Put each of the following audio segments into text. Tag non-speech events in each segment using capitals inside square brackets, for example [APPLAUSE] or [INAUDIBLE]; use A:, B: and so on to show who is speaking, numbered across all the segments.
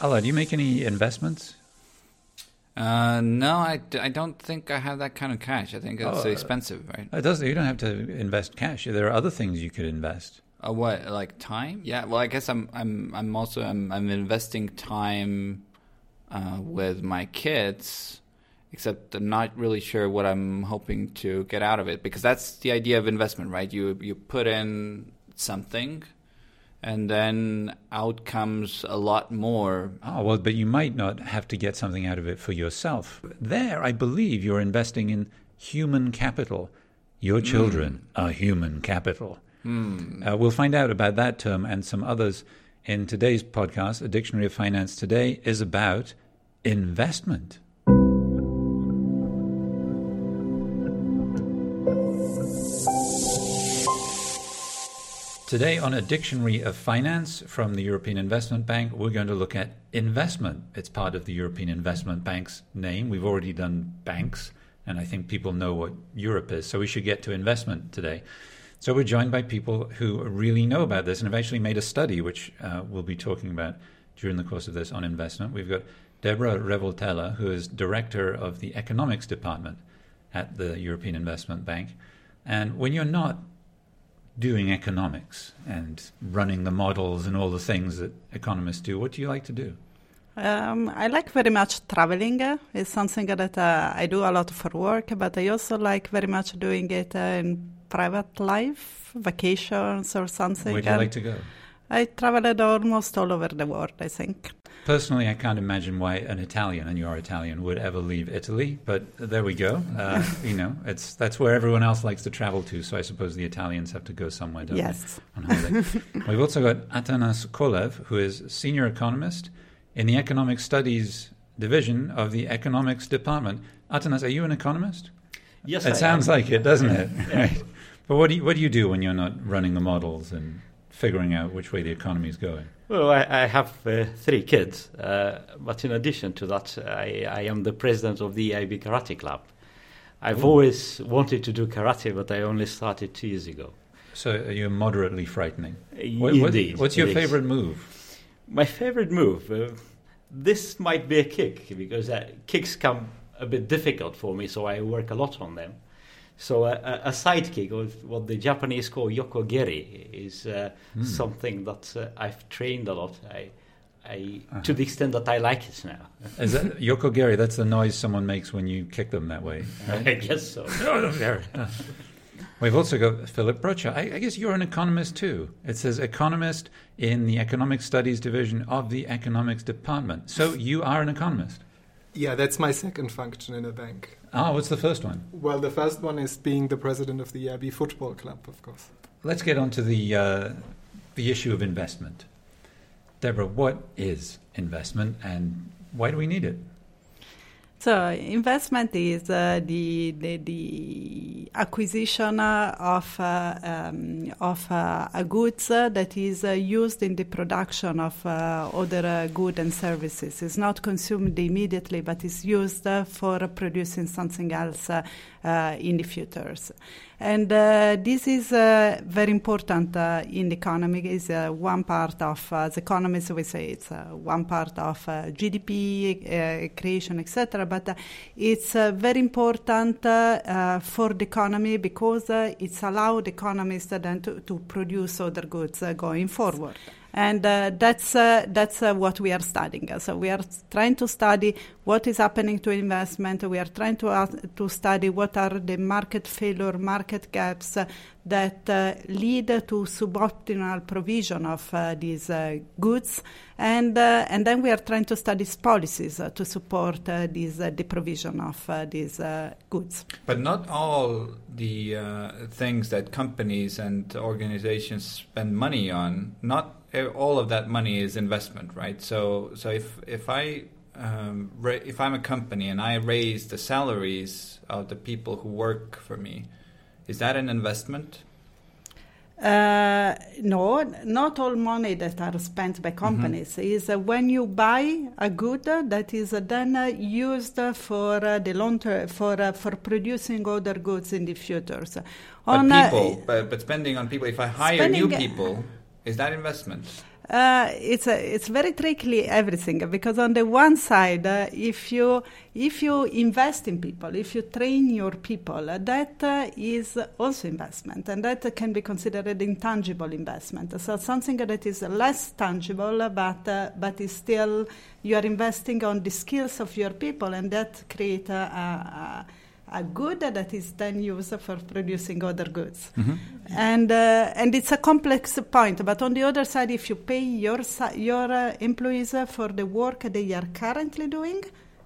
A: Allar, do you make any investments?
B: Uh, no, I don't think I have that kind of cash. I think it's
A: Oh,
B: expensive, right?
A: It doesn't. You don't have to invest cash. There are other things you could invest.
B: Uh, what like time? Yeah. Well, I guess I'm I'm I'm also I'm I'm investing time uh, with my kids, except I'm not really sure what I'm hoping to get out of it because that's the idea of investment, right? You you put in something, and then out comes a lot more.
A: Oh, well, but you might not have to get something out of it for yourself. There, I believe you're investing in human capital. Your children hmm. are human capital. Hmm. Uh, we'll find out about that term and some others in today's podcast. A Dictionary of Finance today is about investment. Today, on a dictionary of finance from the European Investment Bank, we're going to look at investment. It's part of the European Investment Bank's name. We've already done banks, and I think people know what Europe is, so we should get to investment today. So, we're joined by people who really know about this and have actually made a study, which uh, we'll be talking about during the course of this on investment. We've got Debora Revoltella, who is director of the economics department at the European Investment Bank. And when you're not doing economics and running the models and all the things that economists do, what do you like to do?
C: Um, I like very much traveling. It's something that uh, I do a lot for work, but I also like very much doing it uh, in private life, vacations or something.
A: Where do you
C: And
A: like to go?
C: I traveled almost all over the world, I think.
A: Personally, I can't imagine why an Italian, and you are Italian, would ever leave Italy. But there we go. Uh, [LAUGHS] you know, it's that's where everyone else likes to travel to. So I suppose the Italians have to go somewhere, don't
C: Yes.
A: they? On holiday. [LAUGHS] We've also got Atanas Kolev, who is senior economist in the economic studies division of the economics department. Atanas, are you an economist?
D: Yes,
A: It
D: I
A: sounds
D: am.
A: like it, doesn't it? [LAUGHS] Right. But what do you, what do you do when you're not running the models and figuring out which way the economy is going?
D: Well, I, I have uh, three kids, uh, but in addition to that, I, I am the president of the EIB Karate Club. I've
A: Ooh.
D: always wanted to do karate, but I only started two years ago.
A: So you're moderately frightening.
D: Uh,
A: What- what-
D: Indeed.
A: what's your favorite move?
D: My favorite move. Uh, this might be a kick because uh, kicks come a bit difficult for me, so I work a lot on them. So a, a side kick, or what the Japanese call yokogeri, is uh,
A: Hmm.
D: something that uh, I've trained a lot. I, I
A: Uh-huh.
D: to the extent that I like it now.
A: Is that [LAUGHS] Yokogeri? That's the noise someone makes when you kick them that way. [LAUGHS]
D: I guess so. [LAUGHS]
A: We've also got Philipp Brutscher. I, I guess you're an economist too. It says economist in the economic studies division of the economics department. So you are an economist.
E: Yeah, that's my second function in a bank.
A: Ah, what's the first one?
E: Well, the first one is being the president of the EIB Football Club, of course.
A: Let's get on to the uh, the issue of investment. Debora, what is investment and why do we need it?
C: So investment is uh, the, the the acquisition of uh, um, of uh, a goods uh, that is uh, used in the production of uh, other goods and services. It's not consumed immediately, but is used for producing something else in the futures. And this is very important in the economy. Is one part of the economy. So we say it's one part of GDP creation, etc. But uh, it's uh, very important uh, for the economy because it's allowed economists then to, to produce other goods going forward. And uh, that's uh, that's uh, what we are studying. So we are trying to study what is happening to investment. We are trying to uh, to study what are the market failure, market gaps uh, that uh, lead to suboptimal provision of uh, these uh, goods, and uh, and then we are trying to study policies uh, to support these the provision of these goods.
B: But not all the things that companies and organizations spend money on, not e- all of that money is investment, right? So, so if if I um, ra- if I'm a company and I raise the salaries of the people who work for me, is that an investment?
C: Uh, no, not all money that are spent by companies is uh, when you buy a good uh, that is uh, then uh, used for uh, the long term for uh, for producing other goods in the futures.
B: But
C: uh,
B: people, but, but spending on people. If I hire new people, Is that investment?
C: Uh, it's a, it's very tricky everything because on the one side, uh, if you if you invest in people, if you train your people, uh, that uh, is also investment, and that can be considered intangible investment. So something that is less tangible, but uh, but is still you are investing on the skills of your people, and that create a, a a good that is then used for producing other goods. Mm-hmm. And, uh, and it's a complex point. But on the other side, if you pay your, your uh, employees for the work they are currently doing,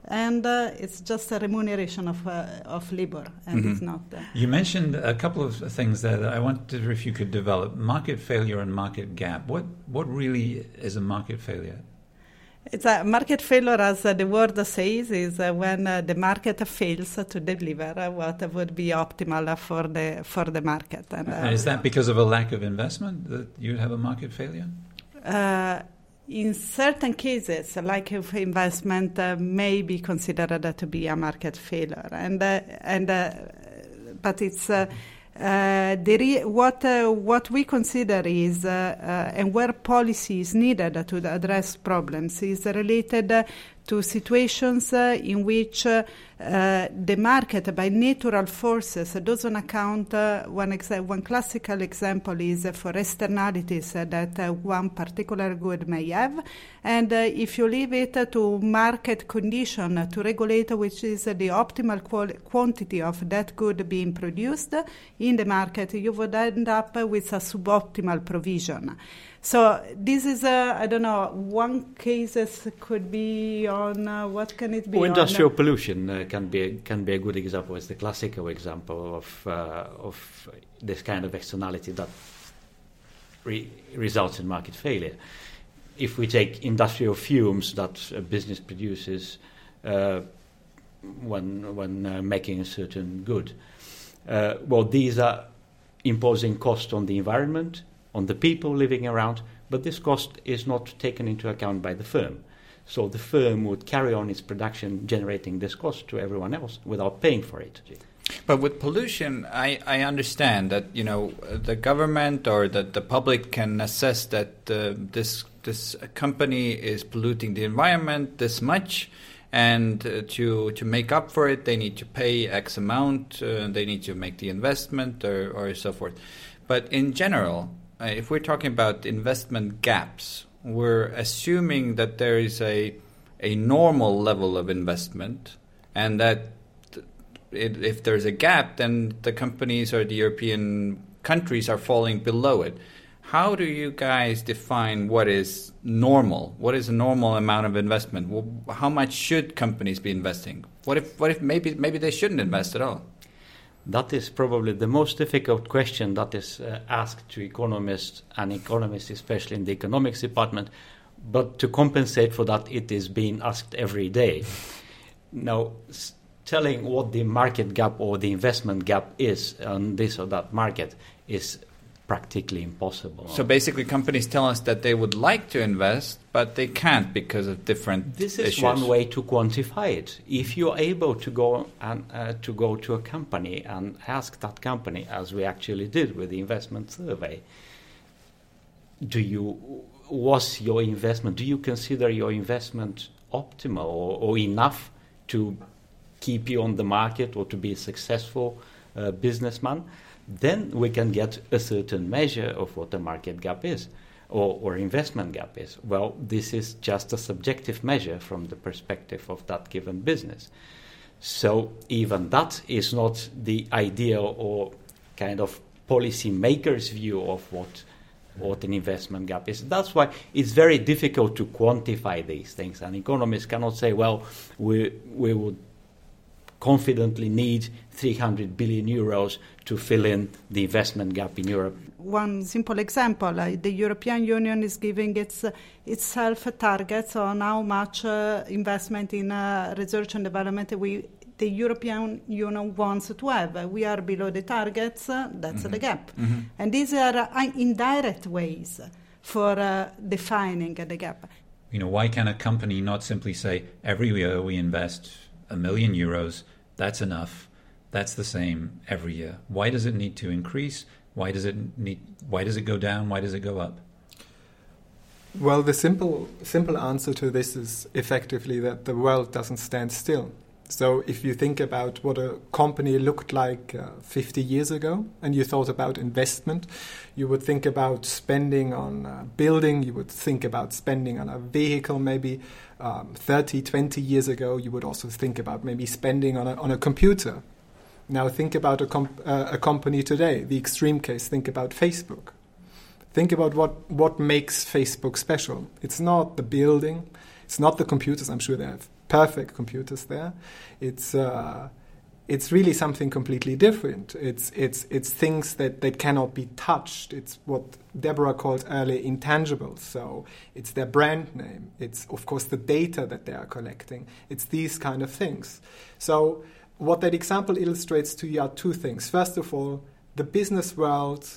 C: and uh, it's just a remuneration of, uh, of labor, and mm-hmm. it's not. Uh,
A: you mentioned a couple of things there that I wanted if you could develop market failure and market gap. What, what really is a market failure?
C: It's a market failure, as uh, the word says, is uh, when uh, the market fails to deliver uh, what would be optimal for the for the market.
A: And, uh, is that because of a lack of investment that you have a market failure?
C: Uh, in certain cases, like if investment may be considered to be a market failure, and and but it's uh, what uh, what we consider is uh, uh and where policy is needed to address problems is related to situations uh, in which uh, uh, the market by natural forces doesn't account. one, exa- one classical example is for externalities that one particular good may have. And if you leave it to market condition to regulate which is the optimal qual- quantity of that good being produced in the market, you would end up with a suboptimal provision. So this is a I don't know one cases could be on uh, what can it be?
D: Well, industrial on, pollution uh, can be can be a good example. It's the classical example of uh, of this kind of externality that re- results in market failure. If we take industrial fumes that a business produces uh, when when uh, making a certain good, uh, well, these are imposing cost on the environment on the people living around, but this cost is not taken into account by the firm. So the firm would carry on its production generating this cost to everyone else without paying for it.
B: But with pollution, I, I understand that you know the government or that the public can assess that uh, this this company is polluting the environment this much, and uh, to to make up for it, they need to pay X amount. Uh, they need to make the investment or, or so forth. But in general, uh, if we're talking about investment gaps, we're assuming that there is a a normal level of investment, and that it, if there's a gap, then the companies or the European countries are falling below it. How do you guys define what is normal? What is a normal amount of investment? How much should companies be investing? What if what if maybe maybe they shouldn't invest at all?
D: That is probably the most difficult question that is uh, asked to economists and economists, especially in the economics department. But to compensate for that, it is being asked every day. now, telling what the market gap or the investment gap is on this or that market is practically impossible.
B: So basically, companies tell us that they would like to invest, but they can't because of different.
D: This is
B: issues.
D: one way to quantify it. If you're able to go and uh, to go to a company and ask that company, as we actually did with the investment survey, do you was your investment? Do you consider your investment optimal or, or enough to keep you on the market or to be a successful uh, businessman? Then we can get a certain measure of what the market gap is or, or investment gap is. Well, this is just a subjective measure from the perspective of that given business. So even that is not the ideal or kind of policy maker's view of what what an investment gap is. That's why it's very difficult to quantify these things. And economists cannot say, well, we we would confidently need 300 billion euros to fill in the investment gap in Europe.
C: One simple example, uh, the European Union is giving its, uh, itself targets on how much uh, investment in uh, research and development we, the European Union wants to have. We are below the targets, uh, that's mm-hmm. the gap. Mm-hmm. And these are uh, indirect ways for defining the gap.
A: You know, why can a company not simply say, every year we invest a million euros that's enough. That's the same every year. Why does it need to increase? Why does it need? Why does it go down? Why does it go up?
E: Well, the simple simple answer to this is effectively that the world doesn't stand still. So if you think about what a company looked like uh, 50 years ago and you thought about investment, you would think about spending on a building, you would think about spending on a vehicle maybe um, 30, 20 years ago. You would also think about maybe spending on a, on a computer. Now think about a, comp- uh, a company today, the extreme case, think about Facebook. Think about what, what makes Facebook special. It's not the building, it's not the computers, I'm sure they have perfect computers there. It's uh, it's really something completely different. It's it's it's things that, that cannot be touched. It's what Debora called earlier intangibles. So it's their brand name. It's of course the data that they are collecting. It's these kind of things. So what that example illustrates to you are two things. First of all, the business world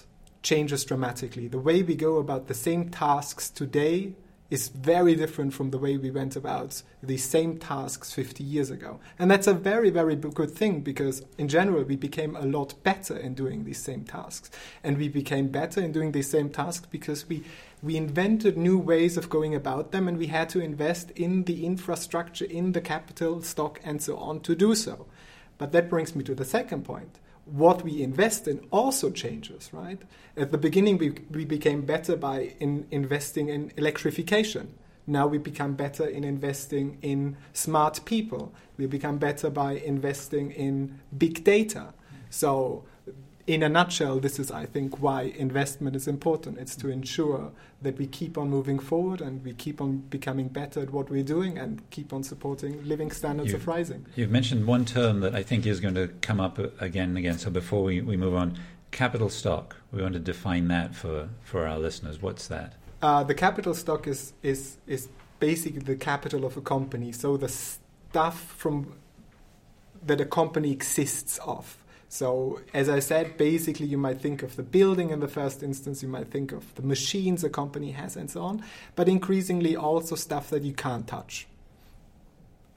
E: changes dramatically. The way we go about the same tasks today is very different from the way we went about these same tasks 50 years ago. And that's a very, very good thing because, in general, we became a lot better in doing these same tasks. And we became better in doing these same tasks because we, we invented new ways of going about them and we had to invest in the infrastructure, in the capital, stock, and so on to do so. But that brings me to the second point what we invest in also changes, right? At the beginning, we, we became better by in investing in electrification. Now we become better in investing in smart people. We become better by investing in big data. So in a nutshell, this is, I think, why investment is important. It's to ensure that we keep on moving forward and we keep on becoming better at what we're doing and keep on supporting living standards
A: you've,
E: of rising.
A: You've mentioned one term that I think is going to come up again and again. So before we, we move on, capital stock. We want to define that for, for our listeners. What's that?
E: Uh, the capital stock is, is, is basically the capital of a company. So the stuff from that a company exists of. So, as I said, basically, you might think of the building in the first instance, you might think of the machines a company has, and so on, but increasingly also stuff that you can't touch.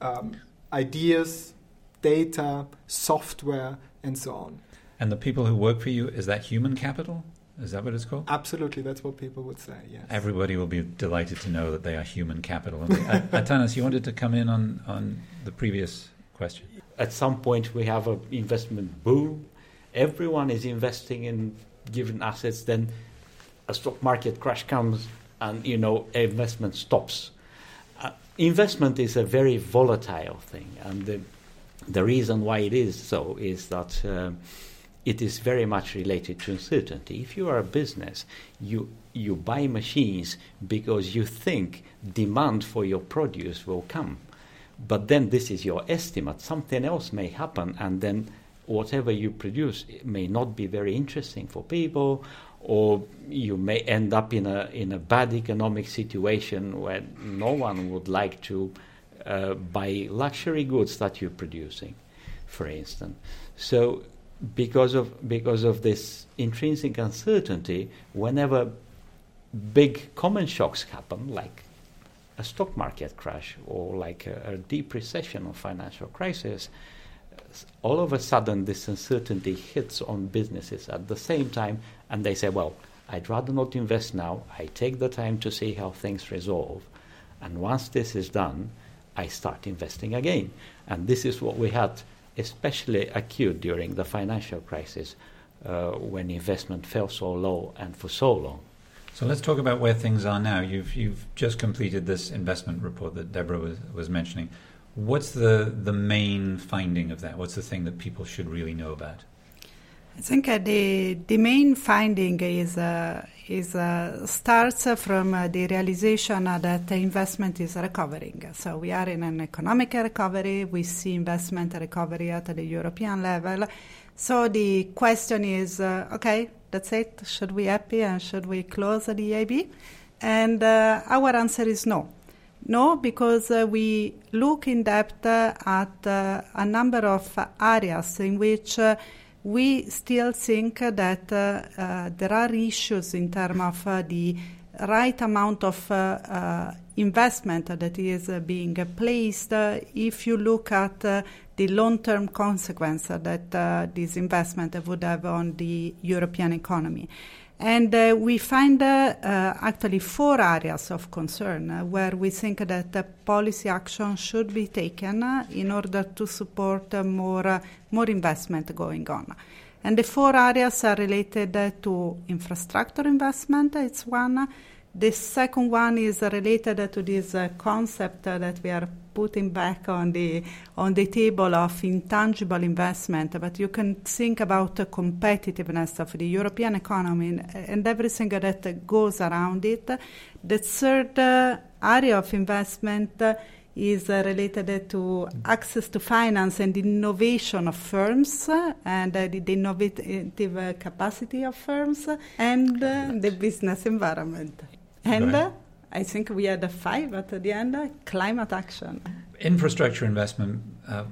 E: Um, ideas, data, software, and so on.
A: And the people who work for you, is that human capital? Is that what it's called?
E: Absolutely, that's what people would say, yes.
A: Everybody will be delighted to know that they are human capital. Atanas, you wanted to come in on, on the previous question
D: at some point we have an investment boom. Everyone is investing in given assets. Then a stock market crash comes, and you know investment stops. Uh, investment is a very volatile thing, and the, the reason why it is so is that. Uh, it is very much related to uncertainty. If you are a business, you you buy machines because you think demand for your produce will come but then this is your estimate. Something else may happen, and then whatever you produce may not be very interesting for people, or you may end up in a in a bad economic situation where no one would like to uh, buy luxury goods that you're producing, for instance. So because of because of this intrinsic uncertainty, whenever big common shocks happen, like a stock market crash or like a, a deep recession or financial crisis, all of a sudden this uncertainty hits on businesses at the same time, and they say, well, I'd rather not invest now. I take the time to see how things resolve. And once this is done, I start investing again. And this is what we had especially acute during the financial crisis uh, when investment fell so low and for so long.
A: So let's talk about where things are now. You've you've just completed this investment report that Debora was, was mentioning. What's the the main finding of that? What's the thing that people should really know about?
C: I think uh, the the main finding is uh, is uh, starts from uh, the realization that the investment is recovering. So we are in an economic recovery. We see investment recovery at the European level. So the question is, uh, okay, that's it. Should we happy and should we close the EIB? And uh, our answer is no. No, because uh, we look in depth uh, at uh, a number of areas in which uh, we still think that uh, there are issues in terms of the right amount of investment that is being placed. if you look at the long-term consequence that uh, this investment would have on the European economy. And uh, we find uh, uh, actually four areas of concern uh, where we think that uh, policy action should be taken uh, in order to support more, more investment going on. And the four areas are related to infrastructure investment, it's one. The second one is related to this concept that we are putting back on the on the table of intangible investment, but you can think about the competitiveness of the European economy and everything that goes around it. The third uh, area of investment uh, is uh, related to access to finance and innovation of firms uh, and uh, the, innovative uh, capacity of firms and the business environment. And I think we had a five at the end climate action.
A: Infrastructure investment, uh,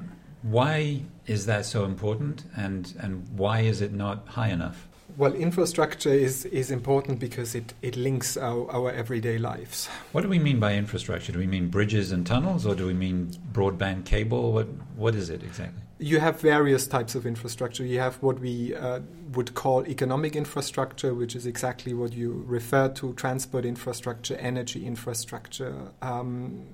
A: why is that so important and, and why is it not high enough?
E: Well, infrastructure is, is important because it, it links our, our everyday lives.
A: What do we mean by infrastructure? Do we mean bridges and tunnels or do we mean broadband cable? What, what is it exactly?
E: You have various types of infrastructure. You have what we uh, would call economic infrastructure, which is exactly what you refer to transport infrastructure, energy infrastructure. Um,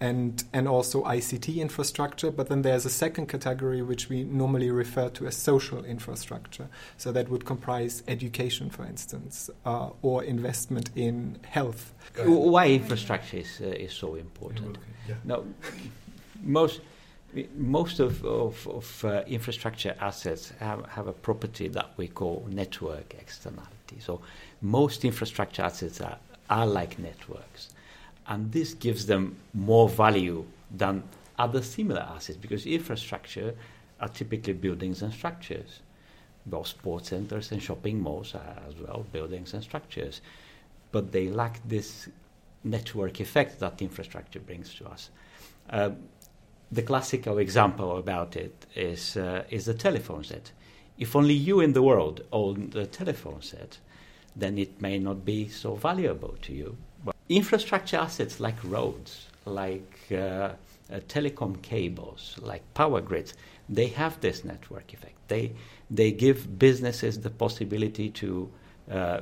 E: and, and also ICT infrastructure, but then there's a second category which we normally refer to as social infrastructure. So that would comprise education, for instance, uh, or investment in health.
D: Why infrastructure is, uh, is so important? Yeah. No, most most of, of, of uh, infrastructure assets have, have a property that we call network externality. So most infrastructure assets are, are like networks. And this gives them more value than other similar assets because infrastructure are typically buildings and structures. Both sports centers and shopping malls are as well buildings and structures. But they lack this network effect that infrastructure brings to us. Uh, the classical example about it is, uh, is the telephone set. If only you in the world own the telephone set, then it may not be so valuable to you. But infrastructure assets like roads, like uh, uh, telecom cables, like power grids, they have this network effect. They, they give businesses the possibility to uh,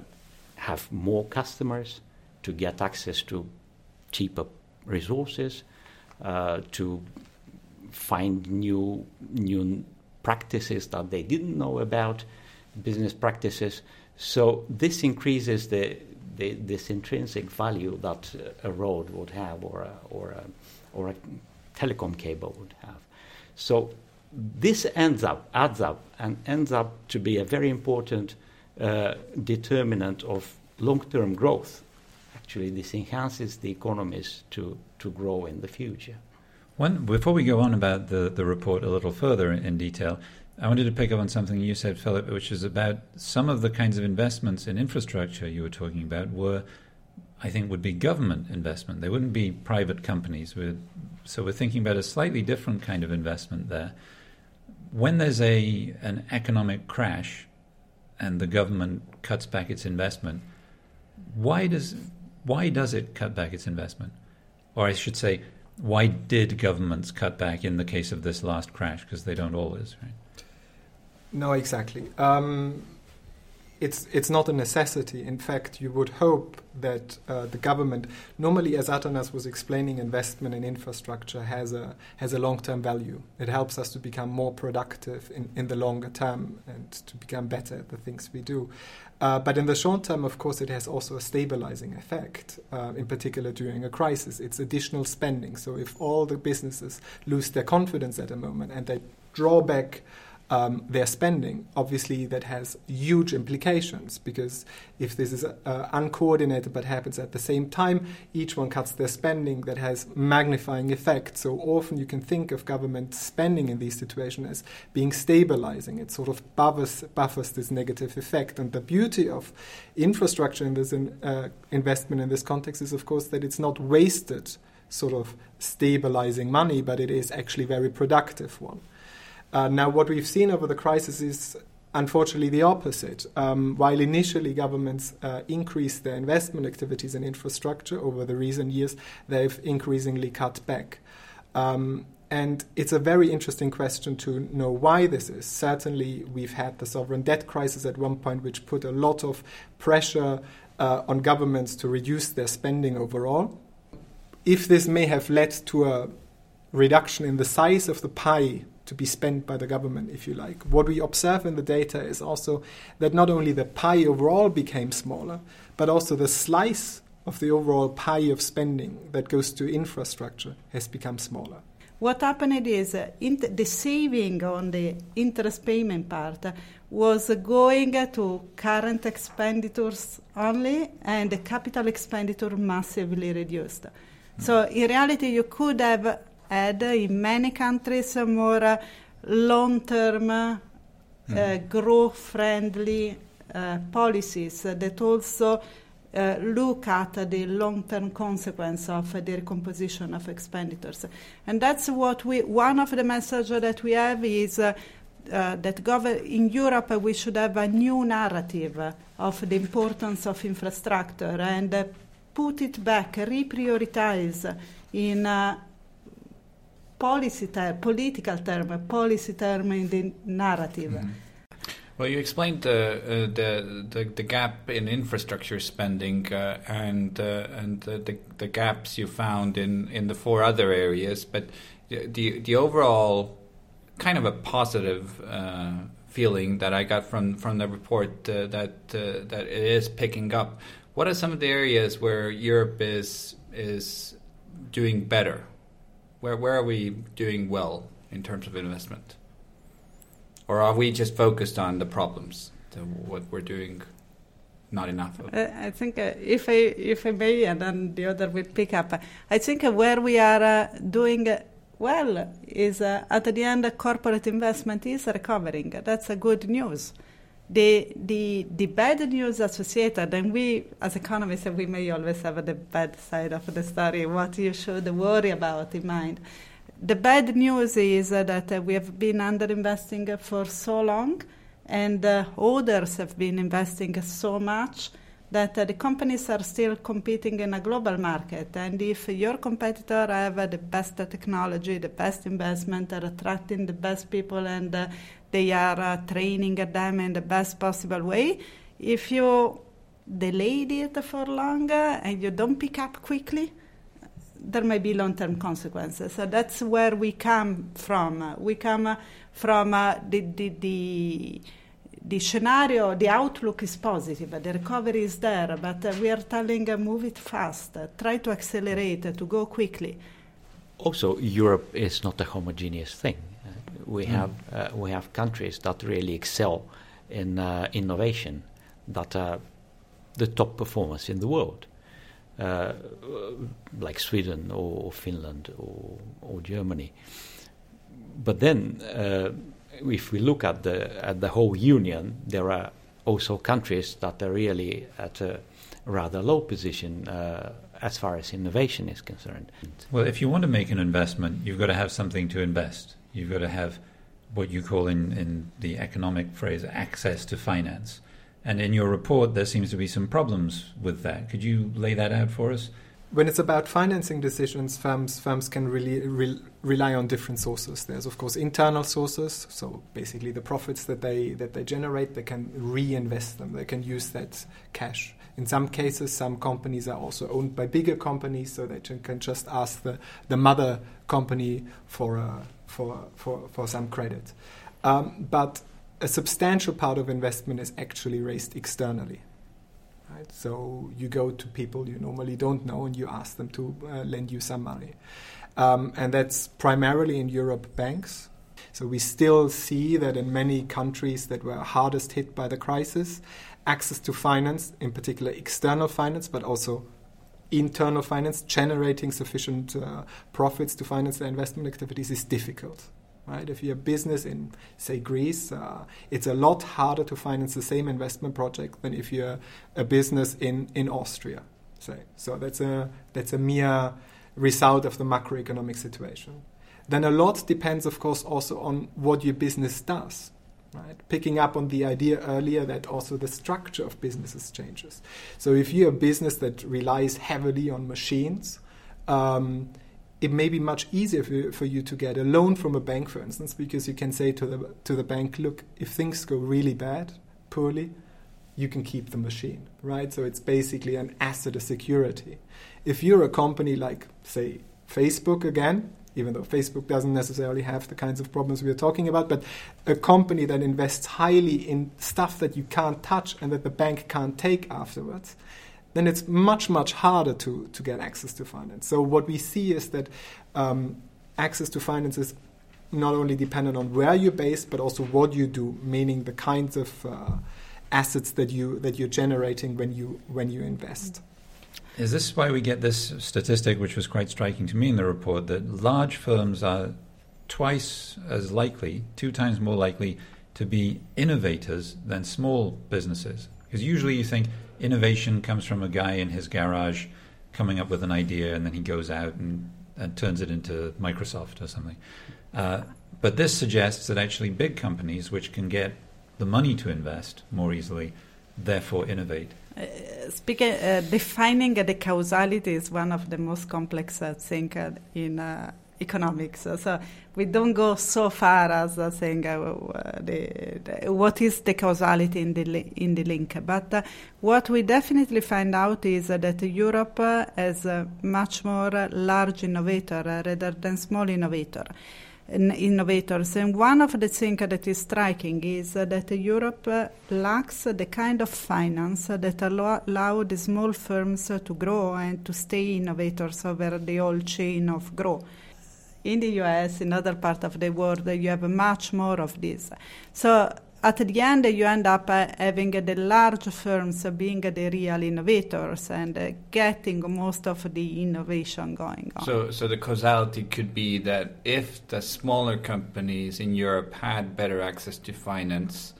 D: have more customers, to get access to cheaper resources, uh, to find new new practices that they didn't know about, business practices. So this increases the, the this intrinsic value that a road would have, or a, or a, or a telecom cable would have. So this ends up adds up and ends up to be a very important uh, determinant of long-term growth. Actually, this enhances the economies to, to grow in the future.
A: One, before we go on about the, the report a little further in detail, I wanted to pick up on something you said, Philipp, which is about some of the kinds of investments in infrastructure you were talking about were, I think, would be government investment. They wouldn't be private companies. We're, so we're thinking about a slightly different kind of investment there. When there's a an economic crash and the government cuts back its investment, why does why does it cut back its investment? Or I should say, why did governments cut back in the case of this last crash? Because they don't always, right?
E: No, exactly. Um, it's it's not a necessity. In fact, you would hope that uh, the government, normally, as Atanas was explaining, investment in infrastructure has a has a long term value. It helps us to become more productive in, in the longer term and to become better at the things we do. Uh, but in the short term, of course, it has also a stabilizing effect, uh, in particular during a crisis. It's additional spending. So if all the businesses lose their confidence at a moment and they draw back um, their spending. Obviously, that has huge implications because if this is uh, uncoordinated but happens at the same time, each one cuts their spending. That has magnifying effect. So often you can think of government spending in these situations as being stabilizing. It sort of buffers, buffers this negative effect. And the beauty of infrastructure in this in, uh, investment in this context is, of course, that it's not wasted sort of stabilizing money, but it is actually very productive one. Uh, now, what we've seen over the crisis is unfortunately the opposite. Um, while initially governments uh, increased their investment activities in infrastructure over the recent years, they've increasingly cut back. Um, And it's a very interesting question to know why this is. Certainly, we've had the sovereign debt crisis at one point, which put a lot of pressure uh, on governments to reduce their spending overall. If this may have led to a reduction in the size of the pie to be spent by the government, if you like. What we observe in the data is also that not only the pie overall became smaller, but also the slice of the overall pie of spending that goes to infrastructure has become smaller.
C: What happened is uh, the saving on the interest payment part was going to current expenditures only, and the capital expenditure massively reduced. Mm. So, in reality, you could have had in many countries more uh, long term, mm. uh, growth friendly uh, policies that also uh, look at the long-term consequence of uh, the recomposition of expenditures. And that's what we, one of the messages that we have is uh, that gov- in Europe we should have a new narrative of the importance of infrastructure and put it back, reprioritize in policy term, political term, policy term in the narrative. Mm-hmm.
B: Well, you explained the, uh, the, the the gap in infrastructure spending uh, and uh, and the, the gaps you found in, in the four other areas, but the the overall kind of a positive uh, feeling that I got from from the report uh, that uh, that it is picking up. What are some of the areas where Europe is is doing better? Where where are we doing well in terms of investment? Or are we just focused on the problems, what we're doing not enough of?
C: Uh, I think uh, if I if I may, and then the other will pick up. I think uh, where we are uh, doing well is uh, at the end, corporate investment is recovering. That's a good news. The, the, the bad news associated, and we as economists, we may always have the bad side of the story, what you should worry about in mind. The bad news is that we have been underinvesting for so long, and uh, others have been investing so much that uh, the companies are still competing in a global market. And if your competitor have uh, the best technology, the best investment, are attracting the best people, and uh, they are uh, training them in the best possible way. If you delay it for longer and you don't pick up quickly, there may be long-term consequences. So that's where we come from. We come from uh, the, the, the, the, scenario, the outlook is positive, the recovery is there, but uh, we are telling uh, move it fast, try to accelerate, to go quickly.
F: Also, Europe is not a homogeneous thing we mm. have uh, we have countries that really excel in uh, innovation that are the top performers in the world, uh, like Sweden or Finland or, or Germany. But then, uh, if we look at the at the whole union, there are also countries that are really at a rather low position uh, as far as innovation is concerned.
A: Well, if you want to make an investment, you've got to have something to invest. You've got to have what you call in, in the economic phrase access to finance. And in your report, there seems to be some problems with that. Could you lay that out for us?
E: When it's about financing decisions, firms firms can really re- rely on different sources. There's of course internal sources, so basically the profits that they that they generate, they can reinvest them. They can use that cash. In some cases, some companies are also owned by bigger companies, so they can just ask the, the mother company for a for, for, for some credit. Um, but a substantial part of investment is actually raised externally. Right? So you go to people you normally don't know and you ask them to uh, lend you some money. Um, and that's primarily in Europe banks. So we still see that in many countries that were hardest hit by the crisis, access to finance, in particular external finance, but also internal finance, generating sufficient uh, profits to finance their investment activities is difficult. Right? If you're a business in, say, Greece, uh, it's a lot harder to finance the same investment project than if you're a business in, in Austria. Say. So that's a, that's a mere result of the macroeconomic situation. Then a lot depends, of course, also on what your business does. Right? Picking up on the idea earlier that also the structure of businesses changes. So if you're a business that relies heavily on machines, um, it may be much easier for, for you to get a loan from a bank, for instance, because you can say to the to the bank, look, if things go really bad, poorly, you can keep the machine, right? So it's basically an asset, a security. If you're a company like, say, Facebook again, even though Facebook doesn't necessarily have the kinds of problems we are talking about, but a company that invests highly in stuff that you can't touch and that the bank can't take afterwards, then it's much, much harder to, to get access to finance. So, what we see is that um, access to finance is not only dependent on where you're based, but also what you do, meaning the kinds of uh, assets that you that you're generating when you when you invest.
A: Is this why we get this statistic, which was quite striking to me in the report, that large firms are twice as likely, two times more likely, to be innovators than small businesses? Because usually you think innovation comes from a guy in his garage coming up with an idea and then he goes out and, and turns it into Microsoft or something. Uh, but this suggests that actually big companies, which can get the money to invest more easily, therefore innovate.
C: Uh, speaking, uh, defining the causality is one of the most complex uh, things uh, in uh, economics. So we don't go so far as uh, saying the, the, what is the causality in the li- in the link. But what we definitely find out is that Europe has much more large innovator rather than small innovator innovators. And one of the things that is striking is that Europe lacks the kind of finance that allow, the small firms to grow and to stay innovators over the whole chain of growth. In the US, in other parts of the world, you have much more of this. So at the end, you end up uh, having uh, the large firms uh, being the real innovators and uh, getting most of the innovation going on.
B: So, so the causality could be that if the smaller companies in Europe had better access to finance,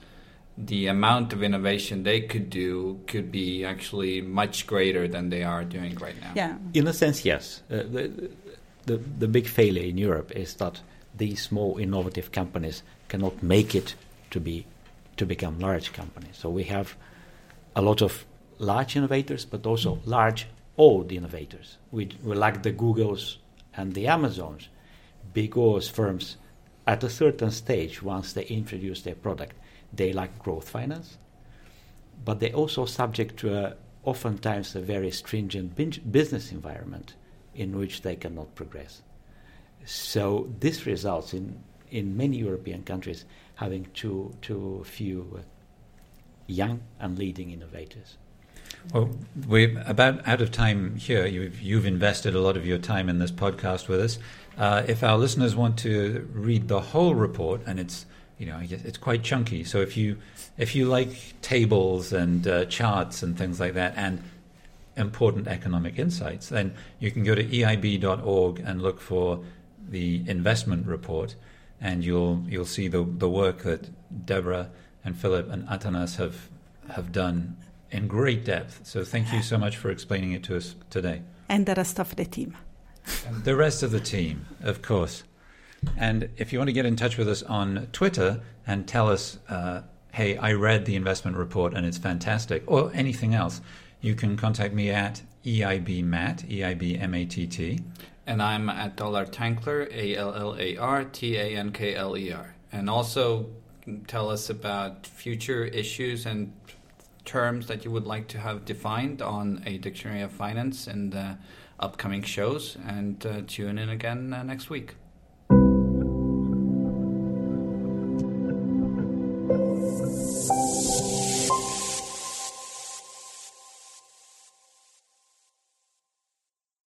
B: the amount of innovation they could do could be actually much greater than they are doing right now.
C: Yeah.
F: In a sense, yes. Uh, the, the, the big failure in Europe is that these small innovative companies cannot make it to be to become large companies. So we have a lot of large innovators, but also large old innovators. We, we lack the Googles and the Amazons because firms at a certain stage, once they introduce their product, they lack growth finance, but they're also subject to a, oftentimes a very stringent business environment in which they cannot progress. So this results in, in many European countries having too, too few uh, young and leading innovators.
A: Well, we're about out of time here. You've, you've invested a lot of your time in this podcast with us. Uh, if our listeners want to read the whole report, and it's you know it's quite chunky, so if you if you like tables and uh, charts and things like that, and important economic insights, then you can go to eib.org and look for the investment report and you'll you'll see the the work that Debora and Philipp and Atanas have have done in great depth. So thank you so much for explaining it to us today.
C: And the rest of the team.
A: And the rest of the team, of course. And if you want to get in touch with us on Twitter and tell us, uh, hey, I read the investment report and it's fantastic, or anything else, you can contact me at EIBMatt, E-I-B-M-A-T-T.
B: And I'm at Allar Tankler, A L L A R T A N K L E R. And also tell us about future issues and terms that you would like to have defined on a Dictionary of Finance in the upcoming shows. And uh, tune in again uh, next week.